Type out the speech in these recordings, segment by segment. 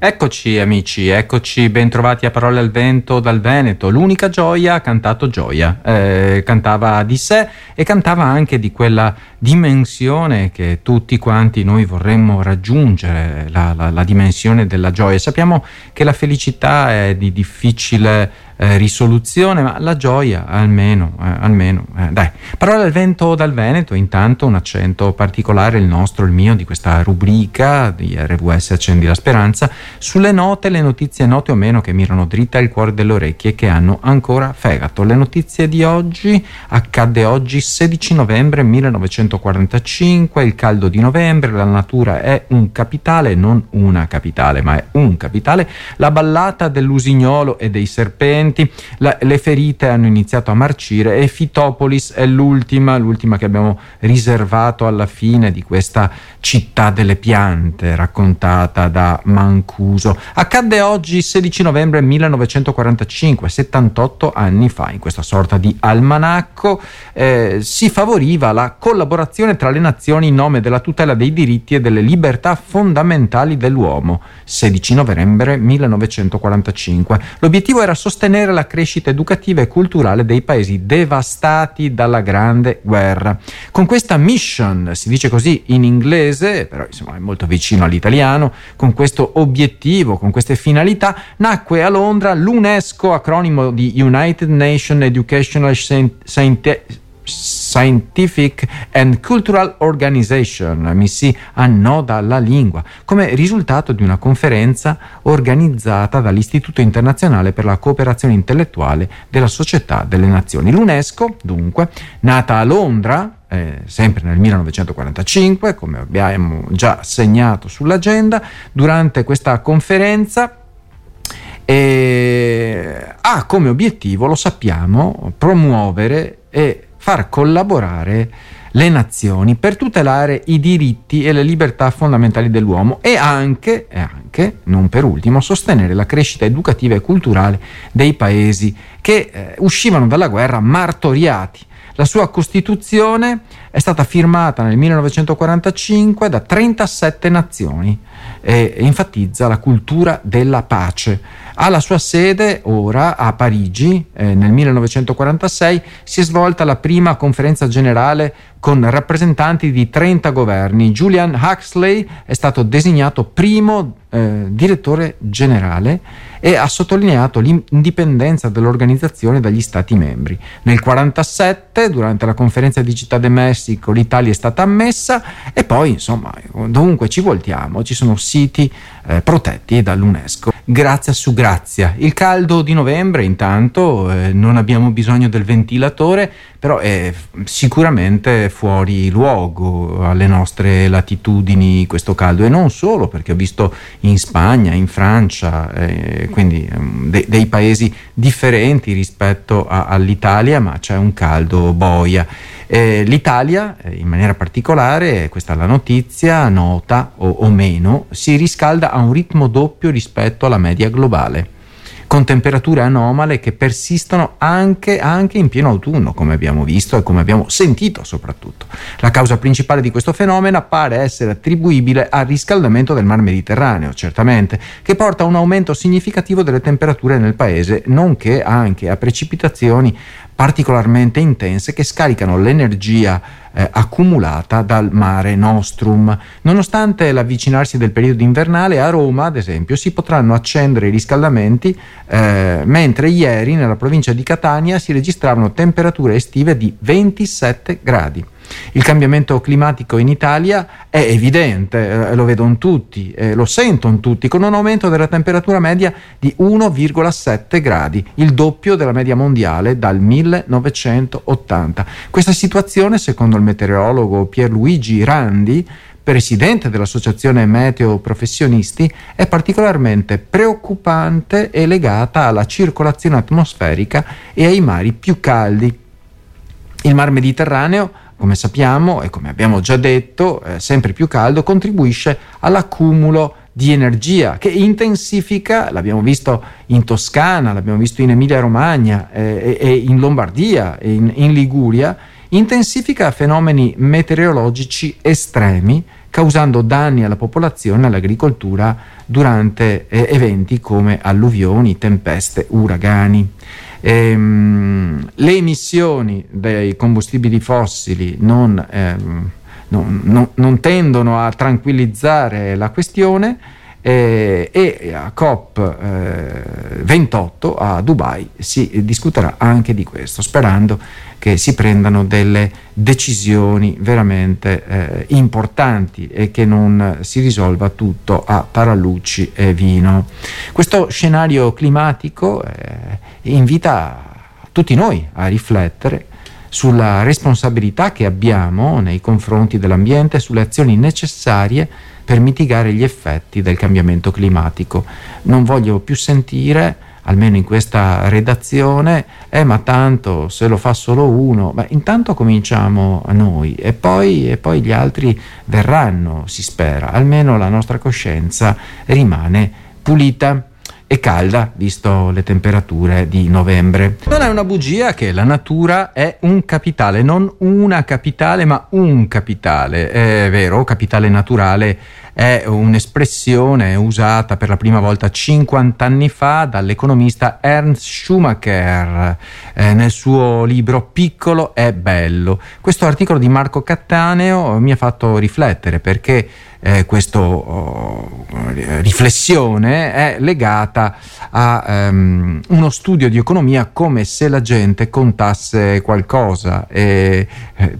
Eccoci amici, eccoci bentrovati a Parole al Vento dal Veneto. L'unica gioia ha cantato gioia, eh, cantava di sé e cantava anche di quella dimensione che tutti quanti noi vorremmo raggiungere, la, la, la dimensione della gioia. Sappiamo che la felicità è di difficile eh, risoluzione, ma la gioia almeno, eh, almeno eh, dai. Parole al vento dal Veneto, intanto un accento particolare, il nostro, il mio, di questa rubrica di RVS Accendi la Speranza, sulle note, le notizie note o meno che mirano dritta il cuore delle orecchie che hanno ancora fegato. Le notizie di oggi, accadde oggi 16 novembre 1945, il caldo di novembre, la natura è un capitale, non una capitale, ma è un capitale, la ballata dell'usignolo e dei serpenti, precedenti, la, le ferite hanno iniziato a marcire e Fitopolis è l'ultima, l'ultima che abbiamo riservato alla fine di questa città delle piante raccontata da Mancuso. Accadde oggi 16 novembre 1945, 78 anni fa, in questa sorta di almanacco eh, si favoriva la collaborazione tra le nazioni in nome della tutela dei diritti e delle libertà fondamentali dell'uomo. 16 novembre 1945. L'obiettivo era sostenere sostenere la crescita educativa e culturale dei paesi devastati dalla Grande Guerra. Con questa mission, si dice così in inglese, però insomma è molto vicino all'italiano, con questo obiettivo, con queste finalità, nacque a Londra l'UNESCO, acronimo di United Nations Educational Scientific Scientific and Cultural Organization, mi si annoda la lingua, come risultato di una conferenza organizzata dall'Istituto internazionale per la cooperazione intellettuale della Società delle Nazioni. L'UNESCO, dunque, nata a Londra, eh, sempre nel 1945, come abbiamo già segnato sull'agenda, durante questa conferenza eh, ha come obiettivo, lo sappiamo, promuovere e far collaborare le nazioni per tutelare i diritti e le libertà fondamentali dell'uomo e anche, e anche, non per ultimo, sostenere la crescita educativa e culturale dei paesi che eh, uscivano dalla guerra martoriati. La sua Costituzione è stata firmata nel 1945 da 37 nazioni e enfatizza la cultura della pace. Ha la sua sede ora a Parigi, eh, nel 1946 si è svolta la prima conferenza generale con rappresentanti di 30 governi. Julian Huxley è stato designato primo eh, direttore generale e ha sottolineato l'indipendenza dell'organizzazione dagli Stati membri. Nel 1947, durante la conferenza di Città de Messico, l'Italia è stata ammessa e poi, insomma, dovunque ci voltiamo, ci sono siti eh, protetti dall'UNESCO. Grazia su grazia. Il caldo di novembre, intanto, eh, non abbiamo bisogno del ventilatore, però è sicuramente fuori luogo alle nostre latitudini questo caldo e non solo perché ho visto in Spagna, in Francia, eh, quindi um, de- dei paesi differenti rispetto a- all'Italia, ma c'è un caldo boia. Eh, L'Italia, eh, in maniera particolare, questa è la notizia, nota o, o meno, si riscalda a un ritmo doppio rispetto alla media globale con temperature anomale che persistono anche, anche, in pieno autunno, come abbiamo visto e come abbiamo sentito soprattutto. La causa principale di questo fenomeno pare essere attribuibile al riscaldamento del mar Mediterraneo, certamente, che porta a un aumento significativo delle temperature nel paese, nonché anche a precipitazioni particolarmente intense che scaricano l'energia eh, accumulata dal mare Nostrum. Nonostante l'avvicinarsi del periodo invernale, a Roma, ad esempio, si potranno accendere i riscaldamenti, eh, mentre ieri nella provincia di Catania si registravano temperature estive di 27 gradi. Il cambiamento climatico in Italia è evidente, eh, lo vedono tutti, eh, lo sentono tutti, con un aumento della temperatura media di 1,7 gradi, il doppio della media mondiale dal 1980. Questa situazione, secondo il meteorologo Pierluigi Randi, presidente dell'Associazione Meteo Professionisti, è particolarmente preoccupante e legata alla circolazione atmosferica e ai mari più caldi. Il mar Mediterraneo come sappiamo e come abbiamo già detto, eh, sempre più caldo, contribuisce all'accumulo di energia che intensifica, l'abbiamo visto in Toscana, l'abbiamo visto in Emilia Romagna eh, e, in Lombardia e in, in Liguria, intensifica fenomeni meteorologici estremi causando danni alla popolazione e all'agricoltura durante eh, eventi come alluvioni, tempeste, uragani. Ehm, le emissioni dei combustibili fossili non, ehm, non, non, non tendono a tranquillizzare la questione eh, e a COP28 eh, a Dubai si discuterà anche di questo, sperando che si prendano delle decisioni veramente eh, importanti e che non si risolva tutto a paralucci e vino. Questo scenario climatico eh, invita tutti noi a riflettere sulla responsabilità che abbiamo nei confronti dell'ambiente, sulle azioni necessarie per mitigare gli effetti del cambiamento climatico. Non voglio più sentire, almeno in questa redazione, eh ma tanto se lo fa solo uno, beh intanto cominciamo noi e poi, e poi gli altri verranno, si spera, almeno la nostra coscienza rimane pulita e calda, visto le temperature di novembre. Non è una bugia che la natura è un capitale, non una capitale, ma un capitale. È vero, capitale naturale è un'espressione usata per la prima volta 50 anni fa dall'economista Ernst Schumacher eh, nel suo libro Piccolo e bello. Questo articolo di Marco Cattaneo mi ha fatto riflettere perché eh, questa oh, riflessione è legata a um, uno studio di economia come se la gente contasse qualcosa, eh,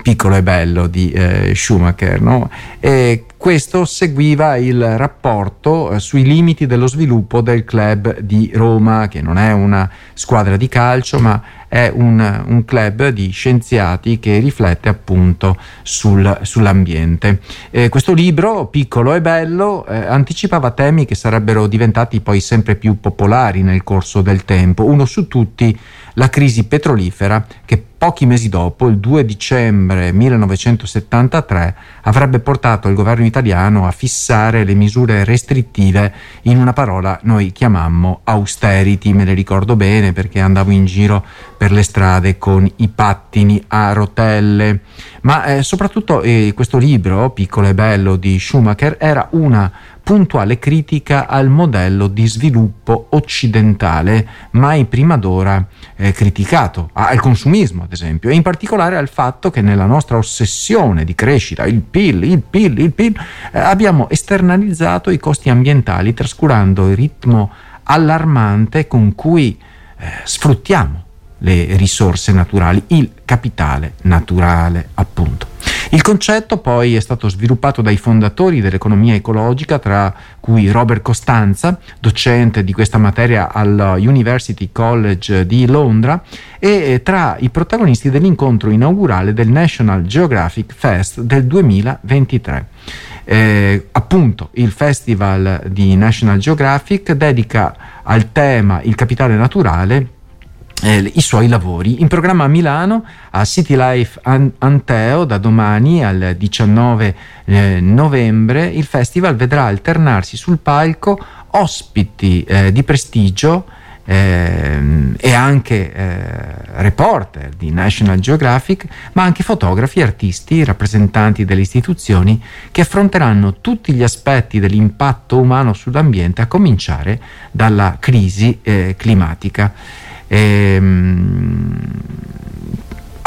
piccolo e bello di eh, Schumacher. No? E questo seguiva il rapporto eh, sui limiti dello sviluppo del club di Roma, che non è una squadra di calcio, ma è un, un club di scienziati che riflette appunto sul, sull'ambiente. Eh, questo libro, piccolo e bello, eh, anticipava temi che sarebbero diventati poi sempre più popolari nel corso del tempo. Uno su tutti la crisi petrolifera che pochi mesi dopo, il 2 dicembre 1973, avrebbe portato il governo italiano a fissare le misure restrittive in una parola noi chiamammo austerity, me le ricordo bene perché andavo in giro per le strade con i pattini a rotelle, ma eh, soprattutto eh, questo libro, piccolo e bello, di Schumacher, era una puntuale critica al modello di sviluppo occidentale mai prima d'ora eh, criticato, al consumismo ad esempio, e in particolare al fatto che nella nostra ossessione di crescita, il PIL, il PIL, il PIL, eh, abbiamo esternalizzato i costi ambientali trascurando il ritmo allarmante con cui eh, sfruttiamo le risorse naturali, il capitale naturale appunto. Il concetto poi è stato sviluppato dai fondatori dell'economia ecologica, tra cui Robert Costanza, docente di questa materia all'University College di Londra, e tra i protagonisti dell'incontro inaugurale del National Geographic Fest del 2023. Eh, appunto il Festival di National Geographic dedica al tema il capitale naturale eh, i suoi lavori. In programma a Milano a City Life Anteo da domani al 19 eh, novembre il festival vedrà alternarsi sul palco ospiti eh, di prestigio ehm, e anche eh, reporter di National Geographic, ma anche fotografi, artisti, rappresentanti delle istituzioni che affronteranno tutti gli aspetti dell'impatto umano sull'ambiente, a cominciare dalla crisi eh, climatica. Ehm,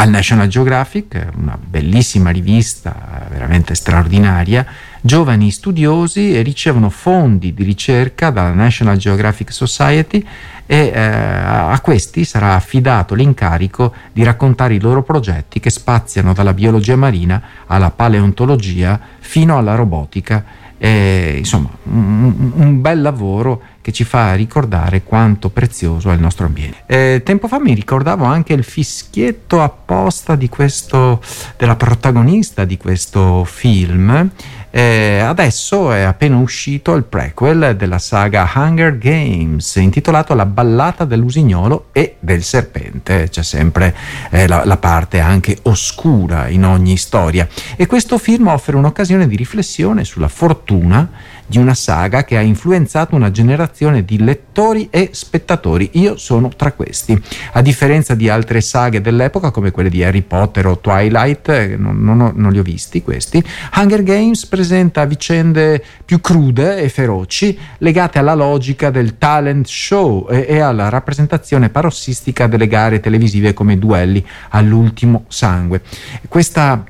al National Geographic, una bellissima rivista veramente straordinaria, giovani studiosi ricevono fondi di ricerca dalla National Geographic Society e eh, a questi sarà affidato l'incarico di raccontare i loro progetti che spaziano dalla biologia marina alla paleontologia fino alla robotica. E, insomma, un, un bel lavoro che ci fa ricordare quanto prezioso è il nostro ambiente. Eh, tempo fa mi ricordavo anche il fischietto apposta questo, della protagonista di questo film. Eh, adesso è appena uscito il prequel della saga Hunger Games intitolato La ballata dell'usignolo e del serpente. C'è sempre eh, la, la parte anche oscura in ogni storia. E questo film offre un'occasione di riflessione sulla fortuna di una saga che ha influenzato una generazione di lettori e spettatori. Io sono tra questi. A differenza di altre saghe dell'epoca, come quelle di Harry Potter o Twilight, eh, non, non, non li ho visti questi, Hunger Games presenta vicende più crude e feroci, legate alla logica del talent show e, e alla rappresentazione parossistica delle gare televisive come duelli all'ultimo sangue. Questa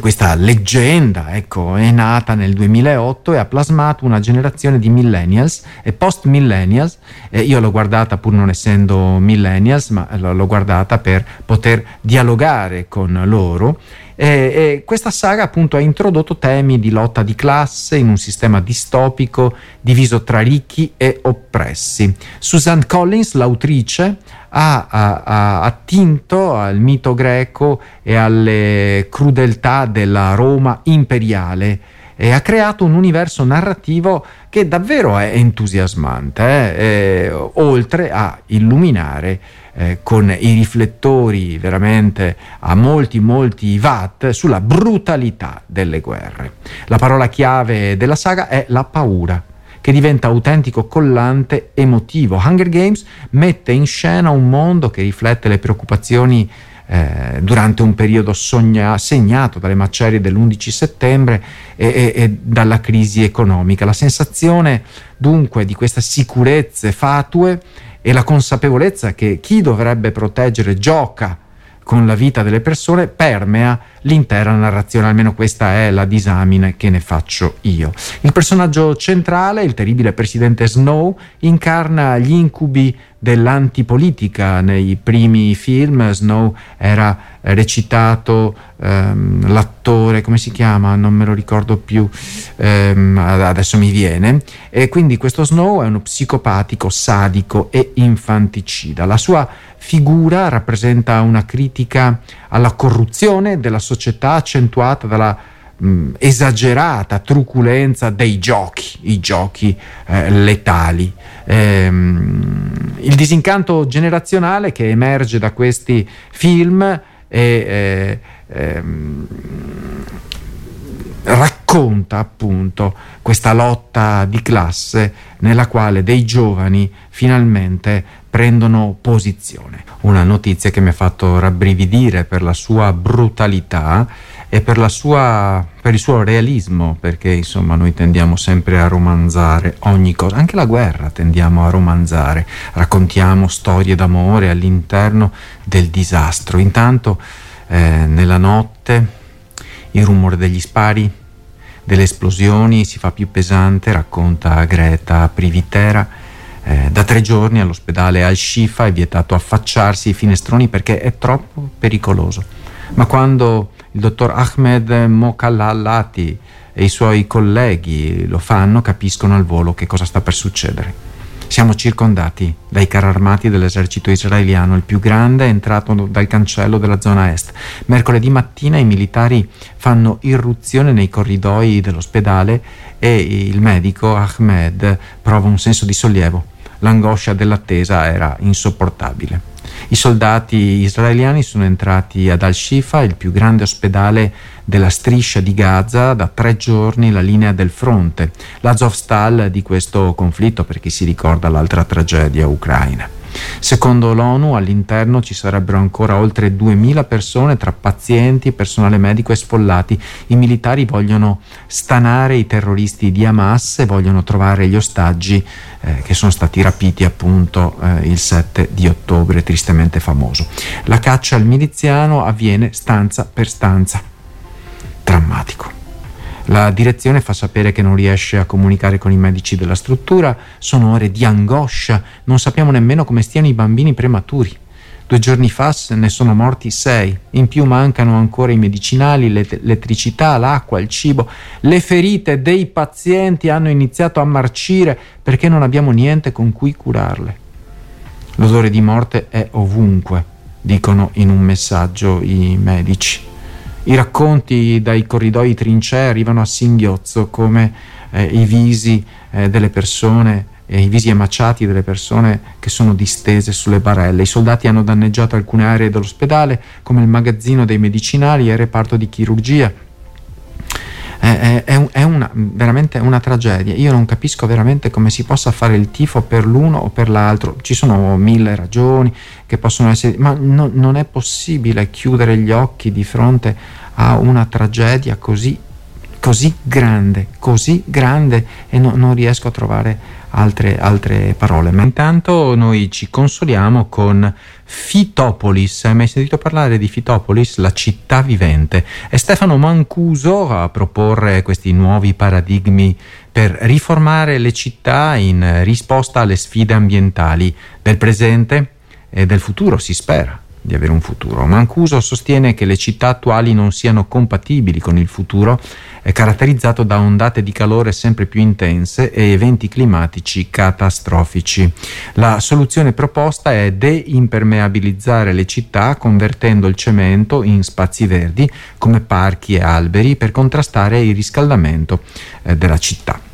questa leggenda ecco, è nata nel 2008 e ha plasmato una generazione di millennials e post millennials. Eh, io l'ho guardata pur non essendo millennials, ma l'ho guardata per poter dialogare con loro e, e questa saga appunto ha introdotto temi di lotta di classe in un sistema distopico diviso tra ricchi e oppressi. Susan Collins, l'autrice, ha, ha, attinto al mito greco e alle crudeltà della Roma imperiale e ha creato un universo narrativo che davvero è entusiasmante, eh? Eh, oltre a illuminare eh, con i riflettori veramente a molti molti watt sulla brutalità delle guerre. La parola chiave della saga è la paura che diventa autentico collante emotivo. Hunger Games mette in scena un mondo che riflette le preoccupazioni eh, durante un periodo sogna, segnato dalle macerie dell'11 settembre e, e, e, dalla crisi economica. La sensazione dunque di queste sicurezze fatue e la consapevolezza che chi dovrebbe proteggere gioca con la vita delle persone permea l'intera narrazione, almeno questa è la disamine che ne faccio io. Il personaggio centrale, il terribile presidente Snow, incarna gli incubi dell'antipolitica. Nei primi film Snow era recitato ehm, l'attore, come si chiama? Non me lo ricordo più, ehm, adesso mi viene. E quindi questo Snow è uno psicopatico, sadico e infanticida. La sua figura rappresenta una critica alla corruzione della società accentuata dalla mh, esagerata truculenza dei giochi, i giochi eh, letali. Ehm, il disincanto generazionale che emerge da questi film è, eh, ehm, racconta appunto questa lotta di classe nella quale dei giovani finalmente prendono posizione. Una notizia che mi ha fatto rabbrividire per la sua brutalità e per, sua, per, il suo realismo, perché insomma noi tendiamo sempre a romanzare ogni cosa, anche la guerra tendiamo a romanzare, raccontiamo storie d'amore all'interno del disastro. Intanto eh, nella notte il rumore degli spari, delle esplosioni si fa più pesante, racconta Greta Privitera. Eh, da tre giorni all'ospedale Al-Shifa è vietato affacciarsi ai finestroni perché è troppo pericoloso. Ma quando il dottor Ahmed Mokallati e i suoi colleghi lo fanno, capiscono al volo che cosa sta per succedere. Siamo circondati dai carri armati dell'esercito israeliano, il più grande è entrato dal cancello della zona est. Mercoledì mattina i militari fanno irruzione nei corridoi dell'ospedale e il medico Ahmed prova un senso di sollievo. L'angoscia dell'attesa era insopportabile. I soldati israeliani sono entrati ad Al-Shifa, il più grande ospedale della striscia di Gaza, da tre giorni la linea del fronte, l'Azovstal di questo conflitto, per chi si ricorda l'altra tragedia ucraina. Secondo l'ONU all'interno ci sarebbero ancora oltre 2000 persone tra pazienti, personale medico e sfollati. I militari vogliono stanare i terroristi di Hamas e vogliono trovare gli ostaggi eh, che sono stati rapiti appunto eh, il 7 di ottobre, tristemente famoso. La caccia al miliziano avviene stanza per stanza. Drammatico. La direzione fa sapere che non riesce a comunicare con i medici della struttura, sono ore di angoscia, non sappiamo nemmeno come stiano i bambini prematuri. Due giorni fa ne sono morti sei, in più mancano ancora i medicinali, l'elettricità, l'acqua, il cibo. Le ferite dei pazienti hanno iniziato a marcire perché non abbiamo niente con cui curarle. L'odore di morte è ovunque, dicono in un messaggio i medici. I racconti dai corridoi trincee arrivano a singhiozzo come eh, i visi eh, delle persone e i visi emaciati delle persone che sono distese sulle barelle. I soldati hanno danneggiato alcune aree dell'ospedale come il magazzino dei medicinali e il reparto di chirurgia. È, è, è una, veramente una tragedia. Io non capisco veramente come si possa fare il tifo per l'uno o per l'altro. Ci sono mille ragioni che possono essere, ma no, non è possibile chiudere gli occhi di fronte a una tragedia così, così grande, così grande e no, non riesco a trovare altre, altre parole. Ma intanto noi ci consoliamo con Fitopolis. Hai mai sentito parlare di Fitopolis, la città vivente? È Stefano Mancuso a proporre questi nuovi paradigmi per riformare le città in risposta alle sfide ambientali del presente e del futuro, si spera di avere un futuro. Mancuso sostiene che le città attuali non siano compatibili con il futuro, caratterizzato da ondate di calore sempre più intense e eventi climatici catastrofici. La soluzione proposta è deimpermeabilizzare le città convertendo il cemento in spazi verdi come parchi e alberi per contrastare il riscaldamento eh, della città.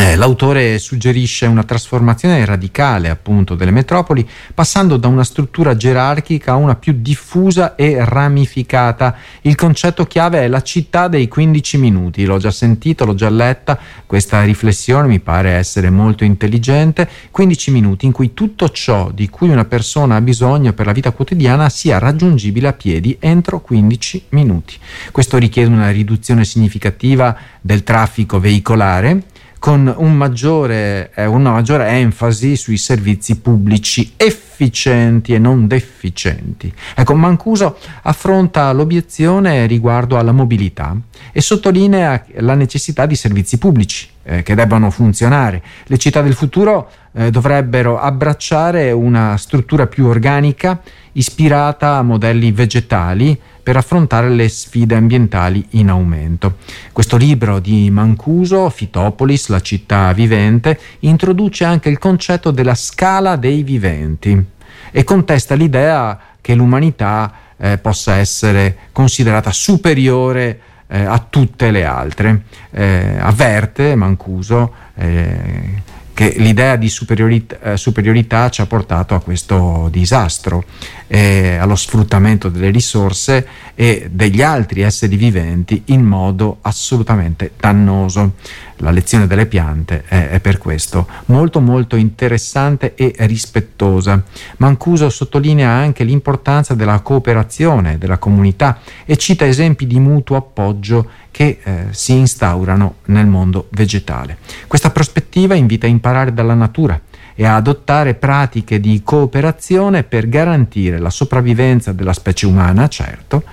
Eh, l'autore suggerisce una trasformazione radicale appunto delle metropoli, passando da una struttura gerarchica a una più diffusa e ramificata. Il concetto chiave è la città dei 15 minuti. L'ho già sentito, l'ho già letta, questa riflessione mi pare essere molto intelligente. 15 minuti in cui tutto ciò di cui una persona ha bisogno per la vita quotidiana sia raggiungibile a piedi entro 15 minuti. Questo richiede una riduzione significativa del traffico veicolare con un maggiore, eh, una maggiore enfasi sui servizi pubblici efficienti e non deficienti. Ecco, Mancuso affronta l'obiezione riguardo alla mobilità e sottolinea la necessità di servizi pubblici eh, che debbano funzionare. Le città del futuro eh, dovrebbero abbracciare una struttura più organica ispirata a modelli vegetali per affrontare le sfide ambientali in aumento. Questo libro di Mancuso, Fitopolis, la città vivente, introduce anche il concetto della scala dei viventi e contesta l'idea che l'umanità eh, possa essere considerata superiore eh, a tutte le altre. Eh, avverte Mancuso eh, che l'idea di superiorità, eh, superiorità, ci ha portato a questo disastro, eh, allo sfruttamento delle risorse e degli altri esseri viventi in modo assolutamente dannoso. La lezione delle piante è, è per questo molto molto interessante e rispettosa. Mancuso sottolinea anche l'importanza della cooperazione della comunità e cita esempi di mutuo appoggio che eh, si instaurano nel mondo vegetale. Questa prospettiva invita a imparare dalla natura e a adottare pratiche di cooperazione per garantire la sopravvivenza della specie umana, certo,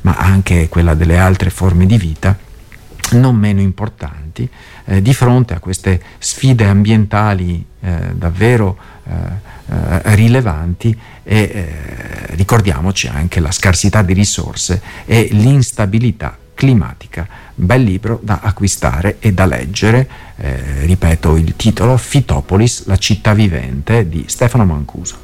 ma anche quella delle altre forme di vita non meno importanti eh, di fronte a queste sfide ambientali eh, davvero eh, eh rilevanti e eh, ricordiamoci anche la scarsità di risorse e l'instabilità climatica. Bel libro da acquistare e da leggere, eh, ripeto il titolo, Fitopolis, la città vivente di Stefano Mancuso.